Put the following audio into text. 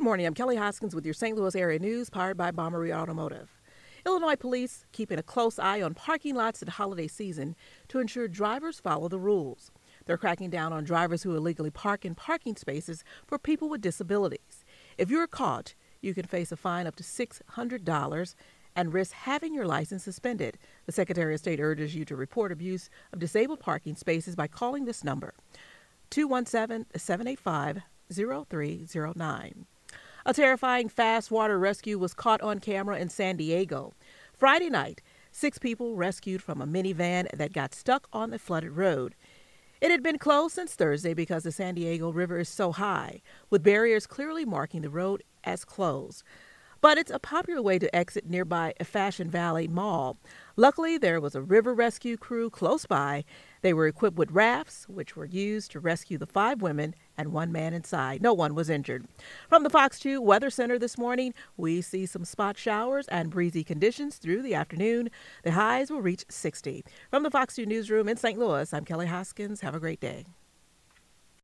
Good morning. I'm Kelly Hoskins with your St. Louis area news powered by Bommarito Automotive. Illinois police keeping a close eye on parking lots at holiday season to ensure drivers follow the rules. They're cracking down on drivers who illegally park in parking spaces for people with disabilities. If you're caught, you can face a fine up to $600 and risk having your license suspended. The Secretary of State urges you to report abuse of disabled parking spaces by calling this number 217 785 0309. A terrifying fast water rescue was caught on camera in San Diego. Friday night, six people rescued from a minivan that got stuck on the flooded road. It had been closed since Thursday because the San Diego River is so high, with barriers clearly marking the road as closed but it's a popular way to exit nearby Fashion Valley Mall. Luckily, there was a river rescue crew close by. They were equipped with rafts, which were used to rescue the five women and one man inside. No one was injured. From the Fox 2 Weather Center this morning, we see some spot showers and breezy conditions through the afternoon. The highs will reach 60. From the Fox 2 Newsroom in St. Louis, I'm Kelly Hoskins. Have a great day.